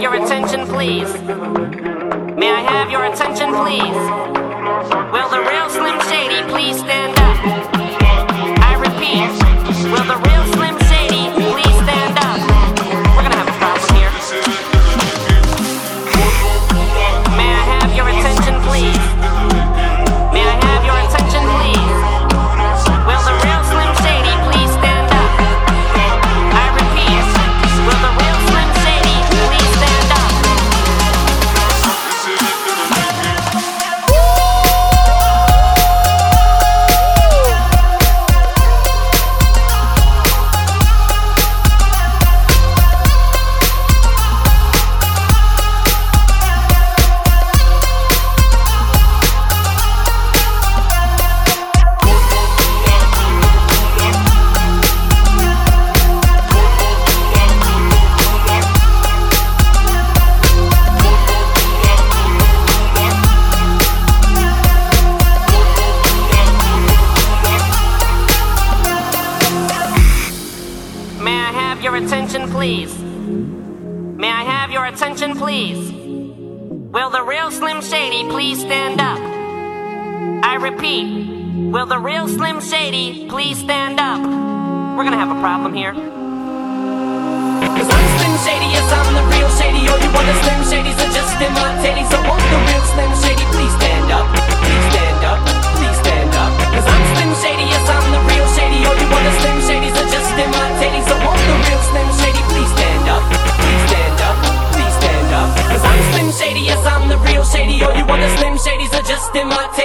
your attention, please? May I have your attention, please? Will the real Slim Shady please? Please? May I have your attention, please? Will the real Slim Shady please stand up? I repeat, will the real Slim Shady please stand up? We're gonna have a problem here. Cause I'm Slim Shady, yes, I'm the real Shady. All you other Slim Shadys are just imitating. So won't the real Slim Shady please stand up?